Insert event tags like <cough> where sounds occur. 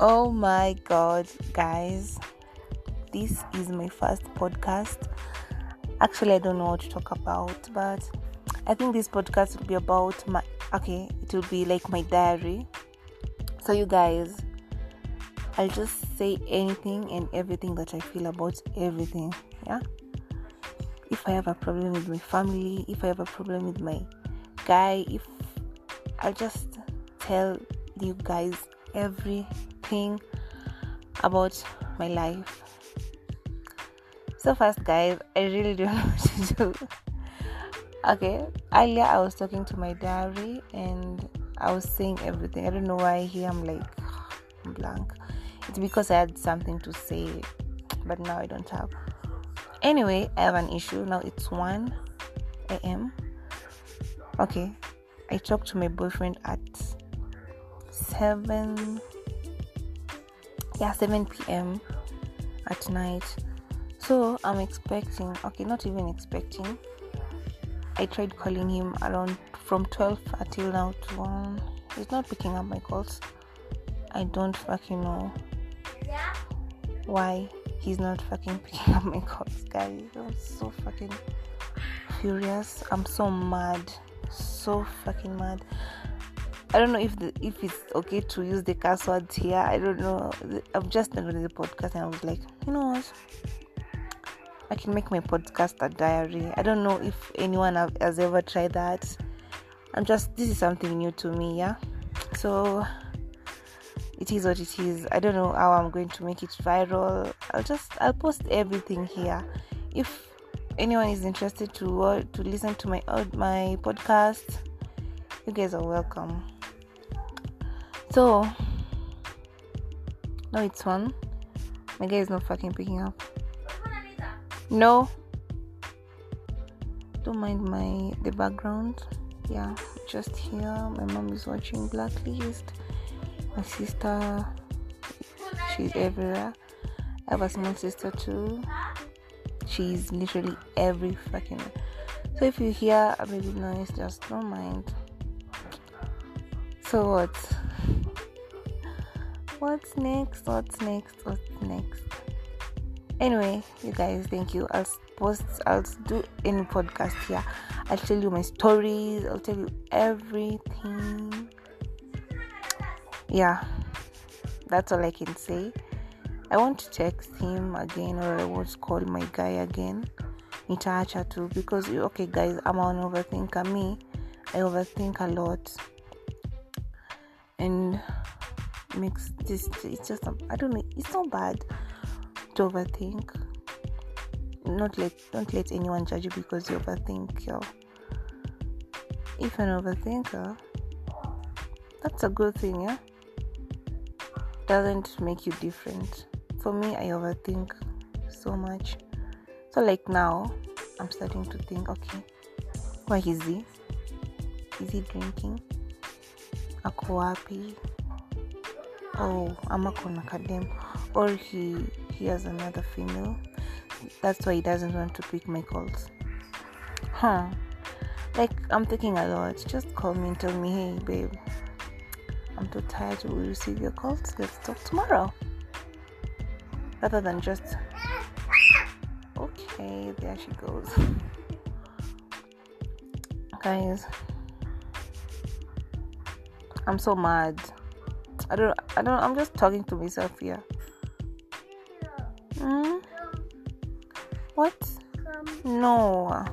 Oh my god, guys. This is my first podcast. Actually, I don't know what to talk about, but I think this podcast will be about my okay, it will be like my diary. So you guys, I'll just say anything and everything that I feel about everything. Yeah. If I have a problem with my family, if I have a problem with my guy, if I'll just tell you guys everything about my life. So first guys, I really don't <laughs> know what to do. Okay, earlier I was talking to my diary and I was saying everything. I don't know why here I'm like <sighs> I'm blank. It's because I had something to say, but now I don't have. Anyway, I have an issue. Now it's 1 a.m. Okay, I talked to my boyfriend at 7 yeah 7 p.m at night. So i'm expecting okay not even expecting. I tried calling him around from 12 until now to 1 he's not picking up my calls. I don't fucking know why he's not fucking <laughs> picking up my calls guys. I'm so fucking furious. I'm so mad. So fucking mad I don't know if the if it's okay to use the curse words here. I don't know. I've just downloaded the podcast and I was like, you know what? I can make my podcast a diary. I don't know if anyone have, has ever tried that. I'm just this is something new to me, yeah. So it is what it is. I don't know how I'm going to make it viral. I'll just I'll post everything here. If anyone is interested to uh, to listen to my uh, my podcast, you guys are welcome. So no, it's one. My guy is not fucking picking up. No. Don't mind my the background. Yeah, just here. My mom is watching Blacklist. My sister, she's everywhere. I have a small sister too. She's literally every fucking. So if you hear a baby noise, just don't mind. So what? What's next what's next what's next. Anyway you guys thank you. I'll post i'll do any podcast here. I'll tell you my stories. I'll tell you everything. Yeah. That's all i can say. I want to text him again or i want to call my guy again. Nitaacha too because okay guys i'm an overthinker. Me i overthink a lot. And makes this it's just um, I don't know it's not bad to overthink. Not let don't let anyone judge you because you overthink yo. If an overthinker that's a good thing yeah? Doesn't make you different. For me I overthink so much. So like now I'm starting to think okay why is he? Is he drinking? Ako wapi oh ama kona kadem or he he has another female. That's why he doesn't want to pick my calls. Huh. Like i'm thinking a lot. Just call me and tell me hey babe i'm too tired. To receive your calls? Let's talk tomorrow. Rather than just okay there she goes. Guys i'm so mad I don't I don't I'm just talking to myself here. Hmm? What? No.